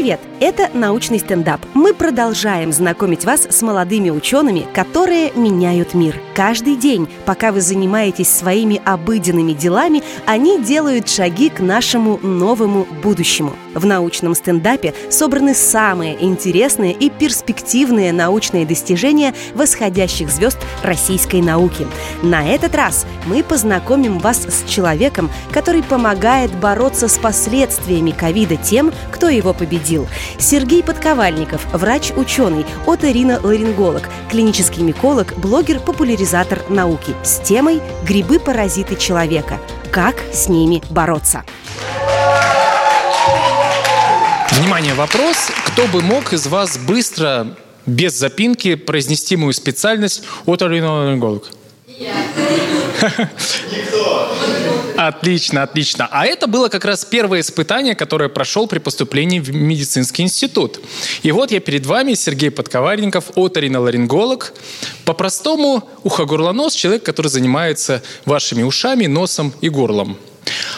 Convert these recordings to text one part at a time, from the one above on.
Привет! Это научный стендап. Мы продолжаем знакомить вас с молодыми учеными, которые меняют мир. Каждый день, пока вы занимаетесь своими обыденными делами, они делают шаги к нашему новому будущему. В научном стендапе собраны самые интересные и перспективные научные достижения восходящих звезд российской науки. На этот раз мы познакомим вас с человеком, который помогает бороться с последствиями ковида тем, кто его победил. Сергей Подковальников, врач-ученый, оториноларинголог, клинический миколог, блогер-популяризатор науки с темой «Грибы-паразиты человека. Как с ними бороться?» Внимание, вопрос. Кто бы мог из вас быстро, без запинки, произнести мою специальность оториноларинголог? Я. Никто. Отлично, отлично. А это было как раз первое испытание, которое прошел при поступлении в медицинский институт. И вот я перед вами, Сергей Подковарников, оториноларинголог. По-простому, ухо-горло-нос, человек, который занимается вашими ушами, носом и горлом.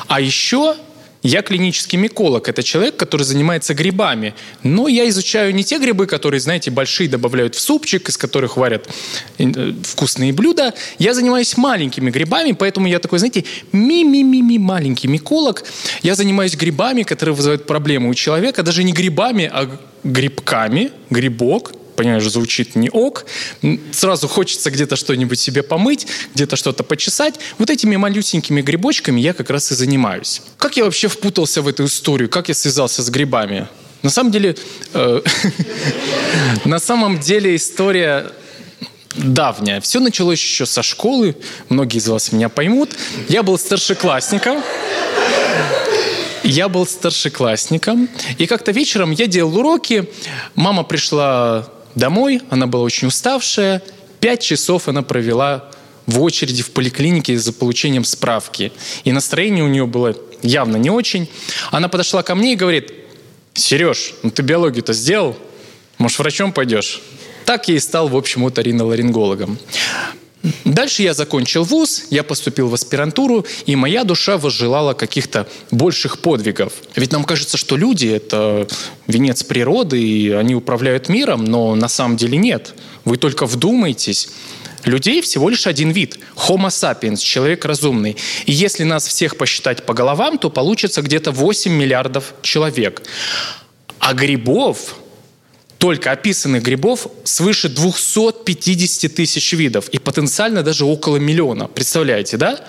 А еще я клинический миколог. Это человек, который занимается грибами. Но я изучаю не те грибы, которые, знаете, большие добавляют в супчик, из которых варят э, вкусные блюда. Я занимаюсь маленькими грибами, поэтому я такой, знаете, ми-ми-ми-ми маленький миколог. Я занимаюсь грибами, которые вызывают проблемы у человека. Даже не грибами, а грибками. Грибок понимаешь, звучит не ок. Сразу хочется где-то что-нибудь себе помыть, где-то что-то почесать. Вот этими малюсенькими грибочками я как раз и занимаюсь. Как я вообще впутался в эту историю? Как я связался с грибами? На самом деле, э, на самом деле история давняя. Все началось еще со школы. Многие из вас меня поймут. Я был старшеклассником. Я был старшеклассником, и как-то вечером я делал уроки, мама пришла домой, она была очень уставшая, пять часов она провела в очереди в поликлинике за получением справки. И настроение у нее было явно не очень. Она подошла ко мне и говорит, Сереж, ну ты биологию-то сделал? Может, врачом пойдешь? Так я и стал, в общем, оториноларингологом. Дальше я закончил вуз, я поступил в аспирантуру, и моя душа возжелала каких-то больших подвигов. Ведь нам кажется, что люди — это венец природы, и они управляют миром, но на самом деле нет. Вы только вдумайтесь. Людей всего лишь один вид – Homo sapiens, человек разумный. И если нас всех посчитать по головам, то получится где-то 8 миллиардов человек. А грибов только описанных грибов свыше 250 тысяч видов и потенциально даже около миллиона. Представляете, да?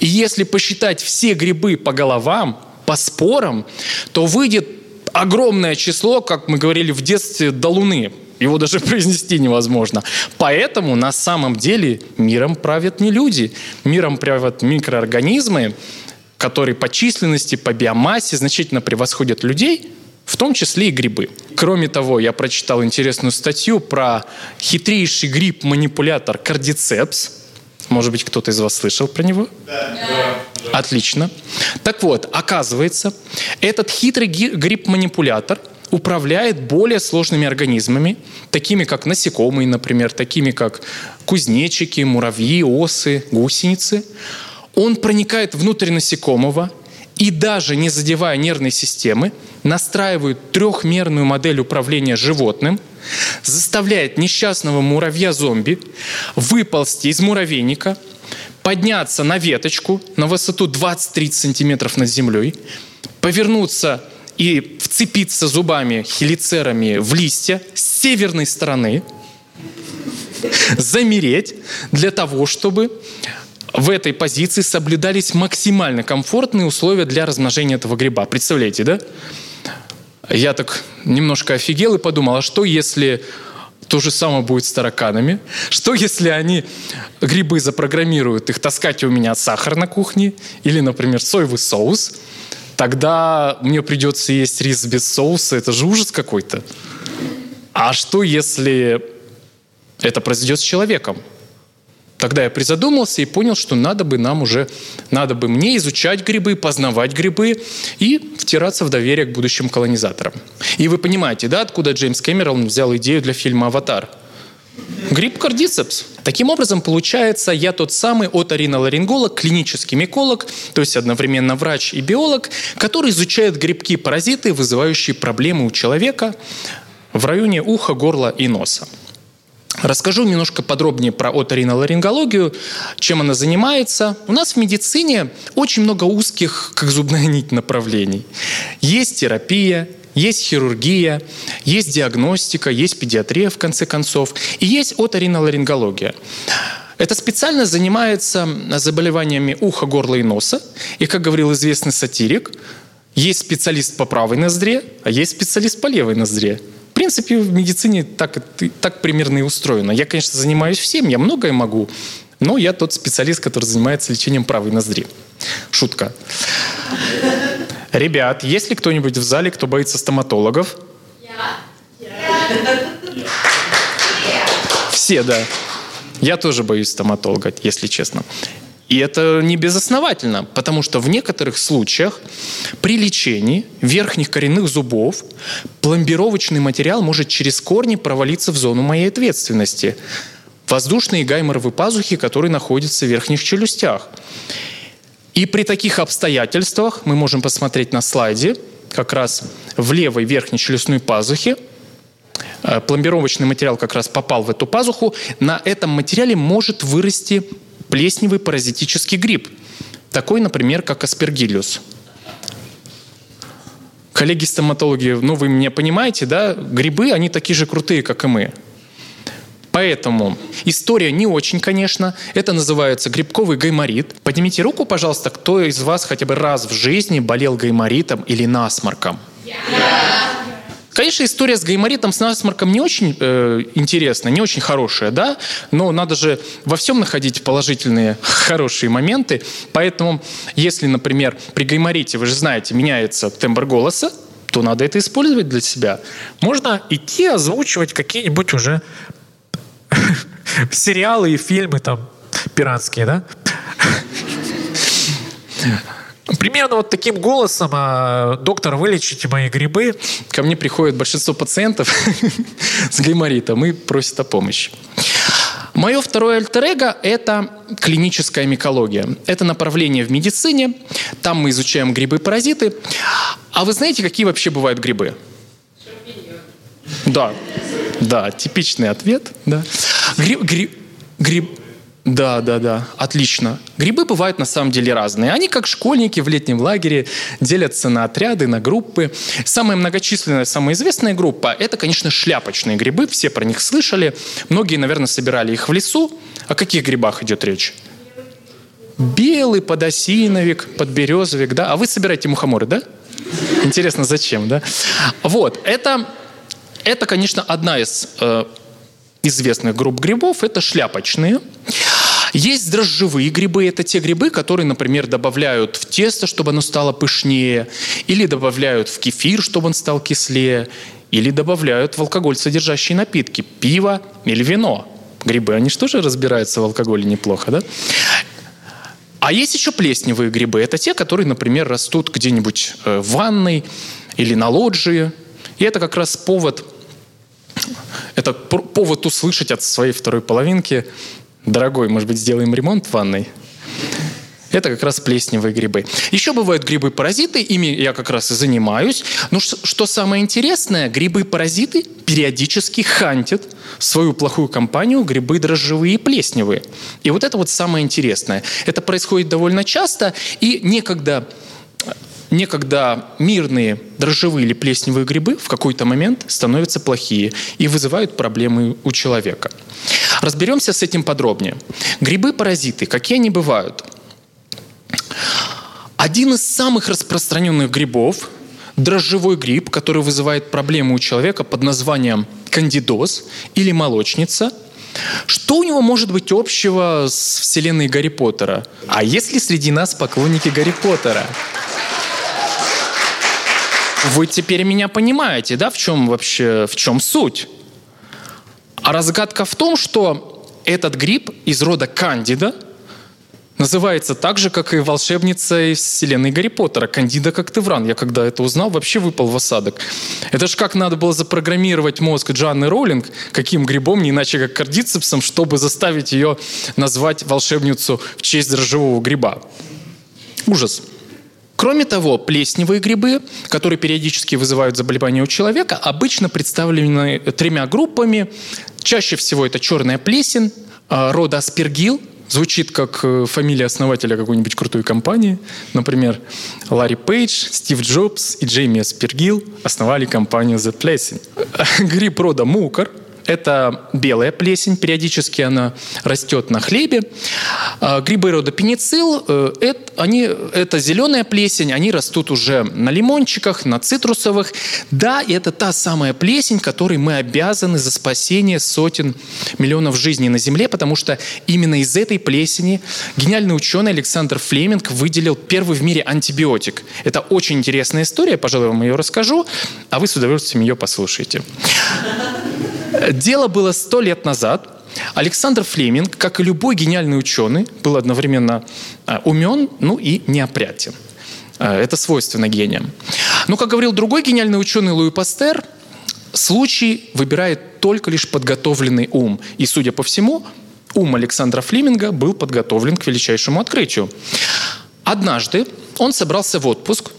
И если посчитать все грибы по головам, по спорам, то выйдет огромное число, как мы говорили в детстве, до Луны. Его даже произнести невозможно. Поэтому на самом деле миром правят не люди. Миром правят микроорганизмы, которые по численности, по биомассе значительно превосходят людей – в том числе и грибы. Кроме того, я прочитал интересную статью про хитрейший гриб-манипулятор кардицепс. Может быть, кто-то из вас слышал про него? Да. да. Отлично. Так вот, оказывается, этот хитрый гриб-манипулятор управляет более сложными организмами, такими как насекомые, например, такими как кузнечики, муравьи, осы, гусеницы. Он проникает внутрь насекомого и даже не задевая нервной системы, настраивают трехмерную модель управления животным, заставляет несчастного муравья-зомби выползти из муравейника, подняться на веточку на высоту 20-30 сантиметров над землей, повернуться и вцепиться зубами, хелицерами в листья с северной стороны, замереть для того, чтобы в этой позиции соблюдались максимально комфортные условия для размножения этого гриба. Представляете, да? Я так немножко офигел и подумал, а что если то же самое будет с тараканами? Что если они грибы запрограммируют их таскать у меня сахар на кухне или, например, соевый соус? Тогда мне придется есть рис без соуса. Это же ужас какой-то. А что если это произойдет с человеком? Тогда я призадумался и понял, что надо бы нам уже, надо бы мне изучать грибы, познавать грибы и втираться в доверие к будущим колонизаторам. И вы понимаете, да, откуда Джеймс Кэмерон взял идею для фильма «Аватар»? Грипп кардицепс. Таким образом, получается, я тот самый оториноларинголог, клинический миколог, то есть одновременно врач и биолог, который изучает грибки-паразиты, вызывающие проблемы у человека в районе уха, горла и носа. Расскажу немножко подробнее про оториноларингологию, чем она занимается. У нас в медицине очень много узких, как зубная нить, направлений. Есть терапия, есть хирургия, есть диагностика, есть педиатрия, в конце концов, и есть оториноларингология. Эта специальность занимается заболеваниями уха, горла и носа. И, как говорил известный сатирик, есть специалист по правой ноздре, а есть специалист по левой ноздре. Принципе, в медицине так, так примерно и устроено. Я, конечно, занимаюсь всем, я многое могу, но я тот специалист, который занимается лечением правой ноздри. Шутка. Ребят, есть ли кто-нибудь в зале, кто боится стоматологов? Я. Все, да. Я тоже боюсь стоматолога, если честно. И это не безосновательно, потому что в некоторых случаях при лечении верхних коренных зубов пломбировочный материал может через корни провалиться в зону моей ответственности. Воздушные гайморовые пазухи, которые находятся в верхних челюстях. И при таких обстоятельствах мы можем посмотреть на слайде, как раз в левой верхней челюстной пазухе, э, пломбировочный материал как раз попал в эту пазуху, на этом материале может вырасти плесневый паразитический гриб, такой, например, как аспергиллюс. Коллеги-стоматологи, ну вы меня понимаете, да? Грибы, они такие же крутые, как и мы. Поэтому история не очень, конечно. Это называется грибковый гайморит. Поднимите руку, пожалуйста, кто из вас хотя бы раз в жизни болел гайморитом или насморком? Yeah. Конечно, история с гайморитом, с насморком не очень э, интересная, не очень хорошая, да, но надо же во всем находить положительные, хорошие моменты. Поэтому, если, например, при гайморите, вы же знаете, меняется тембр голоса, то надо это использовать для себя. Можно идти озвучивать какие-нибудь уже сериалы и фильмы там пиратские, да? Примерно вот таким голосом, а, доктор, вылечите мои грибы. Ко мне приходит большинство пациентов с гайморитом и просят о помощи. Мое второе альтер – это клиническая микология. Это направление в медицине. Там мы изучаем грибы-паразиты. А вы знаете, какие вообще бывают грибы? Да, да, типичный ответ. Да. Гриб, гриб, гриб, да, да, да, отлично. Грибы бывают на самом деле разные. Они, как школьники в летнем лагере, делятся на отряды, на группы. Самая многочисленная, самая известная группа – это, конечно, шляпочные грибы. Все про них слышали. Многие, наверное, собирали их в лесу. О каких грибах идет речь? Белый подосиновик, подберезовик, да? А вы собираете мухоморы, да? Интересно, зачем, да? Вот, это, это конечно, одна из э, известных групп грибов – это шляпочные. Есть дрожжевые грибы. Это те грибы, которые, например, добавляют в тесто, чтобы оно стало пышнее, или добавляют в кефир, чтобы он стал кислее, или добавляют в алкоголь содержащие напитки, пиво или вино. Грибы, они же тоже разбираются в алкоголе неплохо, да? А есть еще плесневые грибы. Это те, которые, например, растут где-нибудь э, в ванной или на лоджии. И это как раз повод, это повод услышать от своей второй половинки дорогой, может быть, сделаем ремонт в ванной? Это как раз плесневые грибы. Еще бывают грибы-паразиты, ими я как раз и занимаюсь. Но что самое интересное, грибы-паразиты периодически хантят свою плохую компанию грибы дрожжевые и плесневые. И вот это вот самое интересное. Это происходит довольно часто, и некогда некогда мирные дрожжевые или плесневые грибы в какой-то момент становятся плохие и вызывают проблемы у человека. Разберемся с этим подробнее. Грибы-паразиты, какие они бывают? Один из самых распространенных грибов – дрожжевой гриб, который вызывает проблемы у человека под названием кандидоз или молочница – что у него может быть общего с вселенной Гарри Поттера? А если среди нас поклонники Гарри Поттера? Вы теперь меня понимаете, да, в чем вообще, в чем суть? А разгадка в том, что этот гриб из рода кандида называется так же, как и волшебница из вселенной Гарри Поттера, Кандида Коктевран. Я когда это узнал, вообще выпал в осадок. Это ж как надо было запрограммировать мозг Джанны Роулинг, каким грибом, не иначе как кардицепсом, чтобы заставить ее назвать волшебницу в честь дрожжевого гриба. Ужас. Кроме того, плесневые грибы, которые периодически вызывают заболевания у человека, обычно представлены тремя группами. Чаще всего это черная плесень, э, рода аспергил, Звучит как э, фамилия основателя какой-нибудь крутой компании. Например, Ларри Пейдж, Стив Джобс и Джейми Аспергил основали компанию The Plessing. Гриб рода Мукар – это белая плесень, периодически она растет на хлебе. А, грибы рода пеницилл, э, это, они, это зеленая плесень, они растут уже на лимончиках, на цитрусовых. Да, и это та самая плесень, которой мы обязаны за спасение сотен миллионов жизней на Земле, потому что именно из этой плесени гениальный ученый Александр Флеминг выделил первый в мире антибиотик. Это очень интересная история, пожалуй, вам ее расскажу, а вы с удовольствием ее послушаете. Дело было сто лет назад. Александр Флеминг, как и любой гениальный ученый, был одновременно а, умен, ну и неопрятен. А, это свойственно гениям. Но, как говорил другой гениальный ученый Луи Пастер, случай выбирает только лишь подготовленный ум. И, судя по всему, ум Александра Флеминга был подготовлен к величайшему открытию. Однажды он собрался в отпуск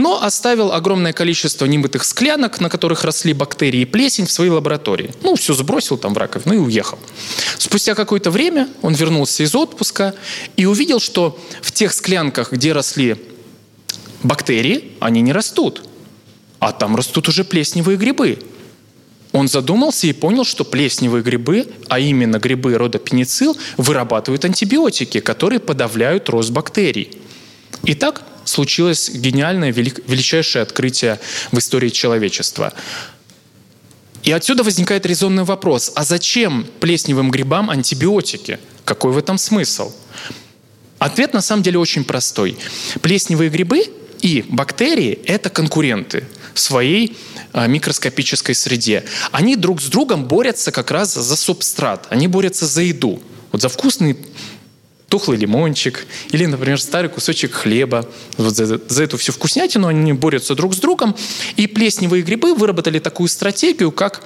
но оставил огромное количество немытых склянок, на которых росли бактерии и плесень в своей лаборатории. Ну, все сбросил там в раковину и уехал. Спустя какое-то время он вернулся из отпуска и увидел, что в тех склянках, где росли бактерии, они не растут. А там растут уже плесневые грибы. Он задумался и понял, что плесневые грибы, а именно грибы рода пеницилл, вырабатывают антибиотики, которые подавляют рост бактерий. Итак, случилось гениальное, величайшее открытие в истории человечества. И отсюда возникает резонный вопрос, а зачем плесневым грибам антибиотики? Какой в этом смысл? Ответ на самом деле очень простой. Плесневые грибы и бактерии – это конкуренты в своей а, микроскопической среде. Они друг с другом борются как раз за субстрат, они борются за еду. Вот за вкусный тухлый лимончик или, например, старый кусочек хлеба. Вот за, за эту всю вкуснятину они борются друг с другом. И плесневые грибы выработали такую стратегию, как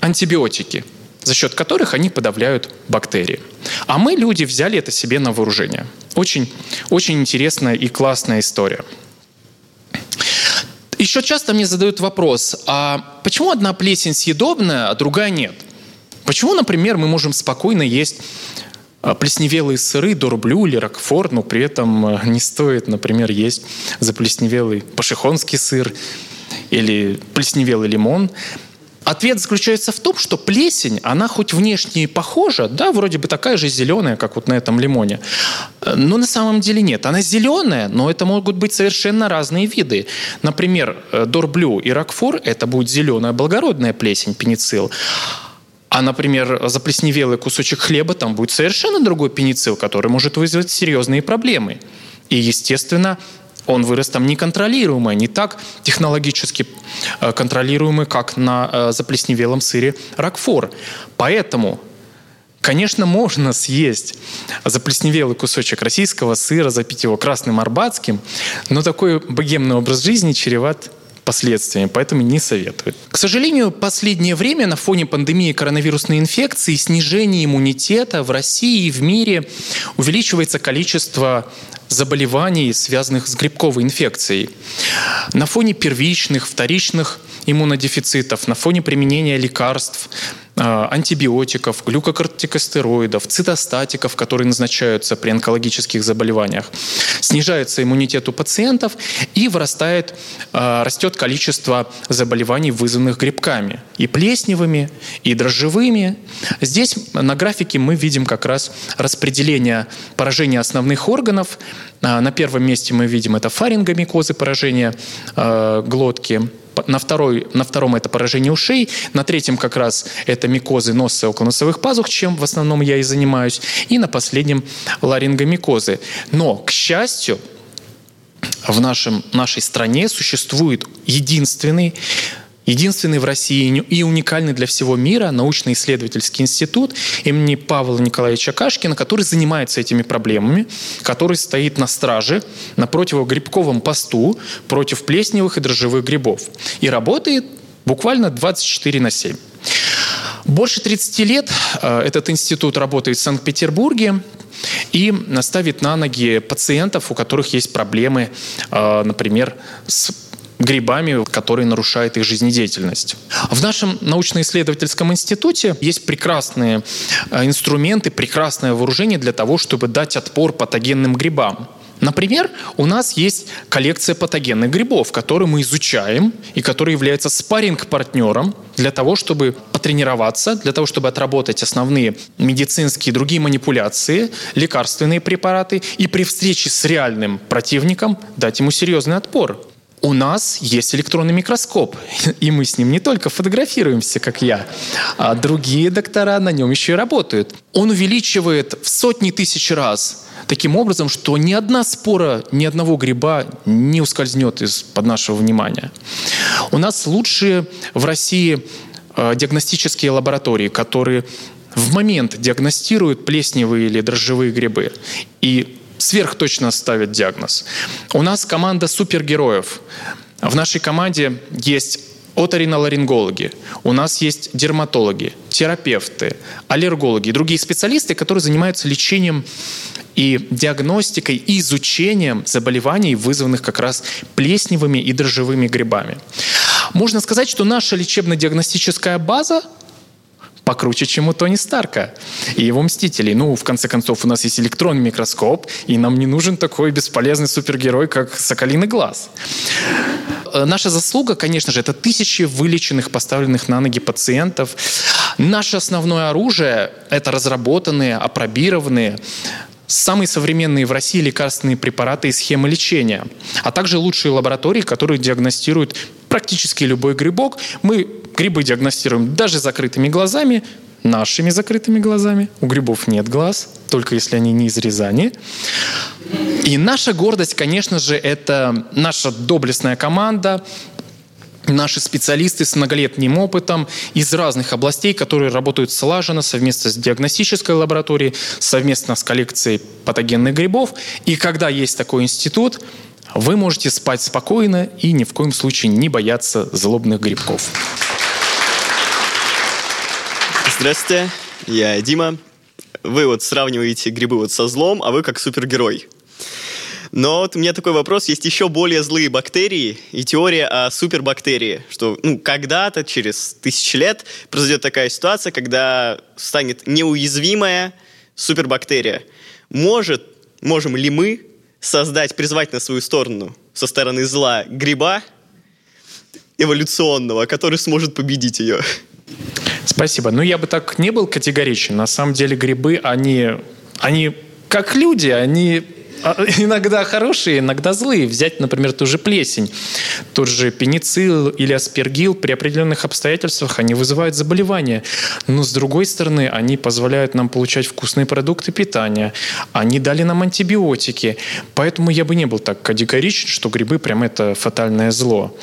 антибиотики, за счет которых они подавляют бактерии. А мы, люди, взяли это себе на вооружение. Очень, очень интересная и классная история. Еще часто мне задают вопрос, а почему одна плесень съедобная, а другая нет? Почему, например, мы можем спокойно есть плесневелые сыры, дорблю или рокфор, но при этом э, не стоит, например, есть заплесневелый пашихонский сыр или плесневелый лимон. Ответ заключается в том, что плесень, она хоть внешне и похожа, да, вроде бы такая же зеленая, как вот на этом лимоне, но на самом деле нет. Она зеленая, но это могут быть совершенно разные виды. Например, э, дорблю и рокфор – это будет зеленая благородная плесень, пеницилл. А, например, заплесневелый кусочек хлеба, там будет совершенно другой пеницилл, который может вызвать серьезные проблемы. И, естественно, он вырос там неконтролируемый, не так технологически э, контролируемый, как на э, заплесневелом сыре Рокфор. Поэтому Конечно, можно съесть заплесневелый кусочек российского сыра, запить его красным арбатским, но такой богемный образ жизни чреват последствиями, поэтому не советую. К сожалению, последнее время на фоне пандемии коронавирусной инфекции, снижения иммунитета в России и в мире увеличивается количество заболеваний, связанных с грибковой инфекцией. На фоне первичных, вторичных иммунодефицитов, на фоне применения лекарств, антибиотиков, глюкокортикостероидов, цитостатиков, которые назначаются при онкологических заболеваниях. Снижается иммунитет у пациентов и вырастает, а, растет количество заболеваний, вызванных грибками. И плесневыми, и дрожжевыми. Здесь на графике мы видим как раз распределение поражения основных органов. А, на первом месте мы видим это фарингомикозы, поражение глотки на, второй, на втором это поражение ушей, на третьем как раз это микозы носа и околоносовых пазух, чем в основном я и занимаюсь, и на последнем ларингомикозы. Но, к счастью, в нашем, нашей стране существует единственный единственный в России и уникальный для всего мира научно-исследовательский институт имени Павла Николаевича Кашкина, который занимается этими проблемами, который стоит на страже, на противогрибковом посту против плесневых и дрожжевых грибов. И работает буквально 24 на 7. Больше 30 лет э, этот институт работает в Санкт-Петербурге и ставит на ноги пациентов, у которых есть проблемы, э, например, с грибами, которые нарушают их жизнедеятельность. В нашем научно-исследовательском институте есть прекрасные э, инструменты, прекрасное вооружение для того, чтобы дать отпор патогенным грибам. Например, у нас есть коллекция патогенных грибов, которые мы изучаем и которые являются спарринг-партнером для того, чтобы потренироваться, для того, чтобы отработать основные медицинские и другие манипуляции, лекарственные препараты и при встрече с реальным противником дать ему серьезный отпор. У нас есть электронный микроскоп, и мы с ним не только фотографируемся, как я, а другие доктора на нем еще и работают. Он увеличивает в сотни тысяч раз таким образом, что ни одна спора, ни одного гриба не ускользнет из-под нашего внимания. У нас лучшие в России э, диагностические лаборатории, которые в момент диагностируют плесневые или дрожжевые грибы. И сверхточно ставит диагноз. У нас команда супергероев. В нашей команде есть оториноларингологи, у нас есть дерматологи, терапевты, аллергологи и другие специалисты, которые занимаются лечением и диагностикой и изучением заболеваний, вызванных как раз плесневыми и дрожжевыми грибами. Можно сказать, что наша лечебно-диагностическая база покруче, чем у Тони Старка и его «Мстителей». Ну, в конце концов, у нас есть электронный микроскоп, и нам не нужен такой бесполезный супергерой, как Соколиный глаз. Э, наша заслуга, конечно же, это тысячи вылеченных, поставленных на ноги пациентов. Наше основное оружие – это разработанные, опробированные, самые современные в России лекарственные препараты и схемы лечения, а также лучшие лаборатории, которые диагностируют практически любой грибок. Мы грибы диагностируем даже закрытыми глазами, нашими закрытыми глазами. У грибов нет глаз, только если они не из Рязани. И наша гордость, конечно же, это наша доблестная команда, наши специалисты с многолетним опытом из разных областей, которые работают слаженно совместно с диагностической лабораторией, совместно с коллекцией патогенных грибов. И когда есть такой институт, вы можете спать спокойно и ни в коем случае не бояться злобных грибков. Здравствуйте, я Дима. Вы вот сравниваете грибы вот со злом, а вы как супергерой. Но вот у меня такой вопрос. Есть еще более злые бактерии и теория о супербактерии, что ну, когда-то, через тысячи лет, произойдет такая ситуация, когда станет неуязвимая супербактерия. Может, можем ли мы создать, призвать на свою сторону со стороны зла гриба эволюционного, который сможет победить ее. Спасибо. Ну, я бы так не был категоричен. На самом деле грибы, они, они как люди, они а, иногда хорошие, иногда злые. Взять, например, ту же плесень, тот же пеницилл или аспергил при определенных обстоятельствах они вызывают заболевания. Но с другой стороны, они позволяют нам получать вкусные продукты питания. Они дали нам антибиотики. Поэтому я бы не был так категоричен, что грибы прям это фатальное зло.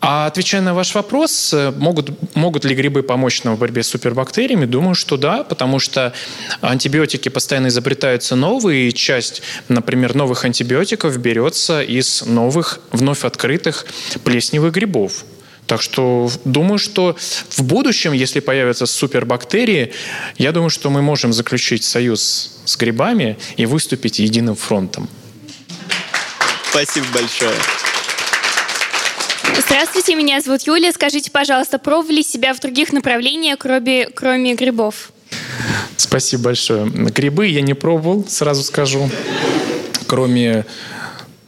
А отвечая на ваш вопрос, э, могут, могут ли грибы помочь нам в борьбе с супербактериями? Думаю, что да, потому что антибиотики постоянно изобретаются новые, и часть, например, новых антибиотиков берется из новых, вновь открытых плесневых грибов. Так что думаю, что в будущем, если появятся супербактерии, я думаю, что мы можем заключить союз с грибами и выступить единым фронтом. Спасибо большое. Здравствуйте, меня зовут Юлия. Скажите, пожалуйста, пробовали себя в других направлениях, кроме, кроме грибов? Спасибо большое. Грибы я не пробовал, сразу скажу. Кроме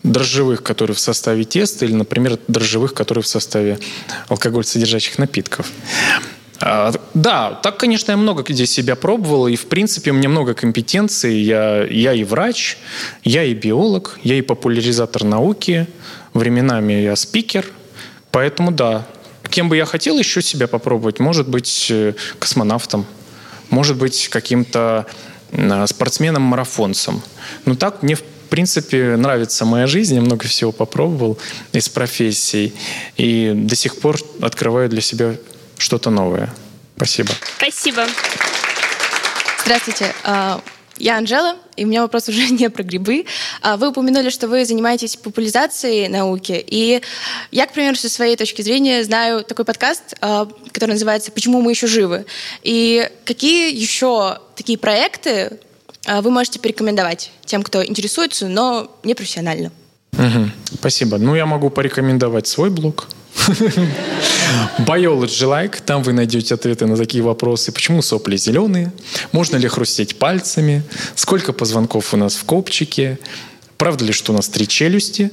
дрожжевых, которые в составе теста, или, например, дрожжевых, которые в составе алкоголь содержащих напитков. А, да, так, конечно, я много где себя пробовал, и, в принципе, у меня много компетенций. Я, я и врач, я и биолог, я и популяризатор науки, временами я спикер – Поэтому да, кем бы я хотел еще себя попробовать? Может быть, э, космонавтом, может быть, каким-то спортсменом-марафонцем. Но так мне принципе, нравится моя жизнь. Я много всего попробовал из профессий. И до сих пор открываю для себя что-то новое. Спасибо. Спасибо. Здравствуйте. Я Анжела, и у меня вопрос уже не про грибы. А, Вы упомянули, что вы занимаетесь популяризацией науки, и я, к примеру, со своей точки зрения знаю такой подкаст, а, который называется «Почему мы еще живы?». И какие еще такие проекты а, вы можете порекомендовать тем, кто интересуется, но не профессионально? Мгм. Спасибо. Ну, я могу порекомендовать свой блог. Biology Like. Там вы найдете ответы на такие вопросы. Почему сопли зеленые? Можно ли хрустеть пальцами? Сколько позвонков у нас в копчике? Правда ли, что у нас три челюсти?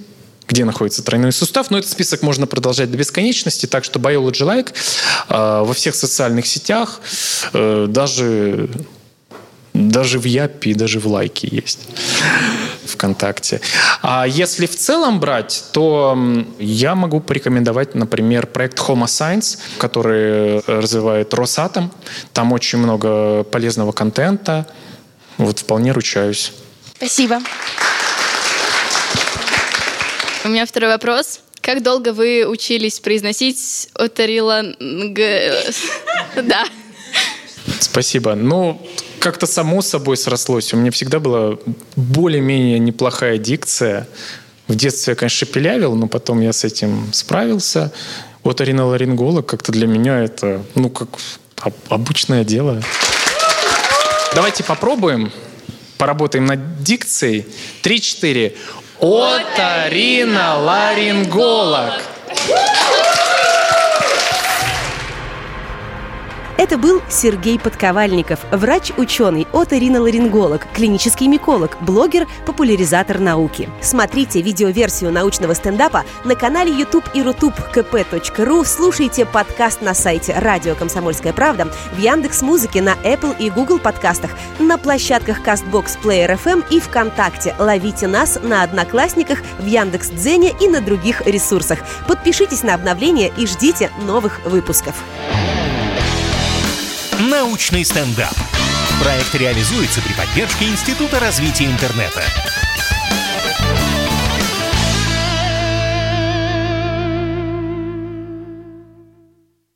Где находится тройной сустав? Но этот список можно продолжать до бесконечности. Так что Biology Like э, во всех социальных сетях, э, даже даже в Япе и даже в Лайке есть. ВКонтакте. А если в целом брать, то я могу порекомендовать, например, проект Homo Science, который развивает Росатом. Там очень много полезного контента. Вот вполне ручаюсь. Спасибо. У меня второй вопрос. Как долго вы учились произносить Отариланг... Да. Спасибо. Ну, как-то само собой срослось. У меня всегда была более-менее неплохая дикция. В детстве я, конечно, шепелявил, но потом я с этим справился. Вот ариноларинголог как-то для меня это, ну, как об- обычное дело. Давайте попробуем. Поработаем над дикцией. Три-четыре. Оториноларинголог. Это был Сергей Подковальников, врач-ученый, оториноларинголог, клинический миколог, блогер, популяризатор науки. Смотрите видеоверсию научного стендапа на канале YouTube и Рутуб kp.ru, слушайте подкаст на сайте Радио Комсомольская правда, в Яндекс Музыке, на Apple и Google подкастах, на площадках CastBox Player FM и ВКонтакте. Ловите нас на Одноклассниках, в Яндекс Дзене и на других ресурсах. Подпишитесь на обновления и ждите новых выпусков. Научный стендап. Проект реализуется при поддержке Института развития интернета.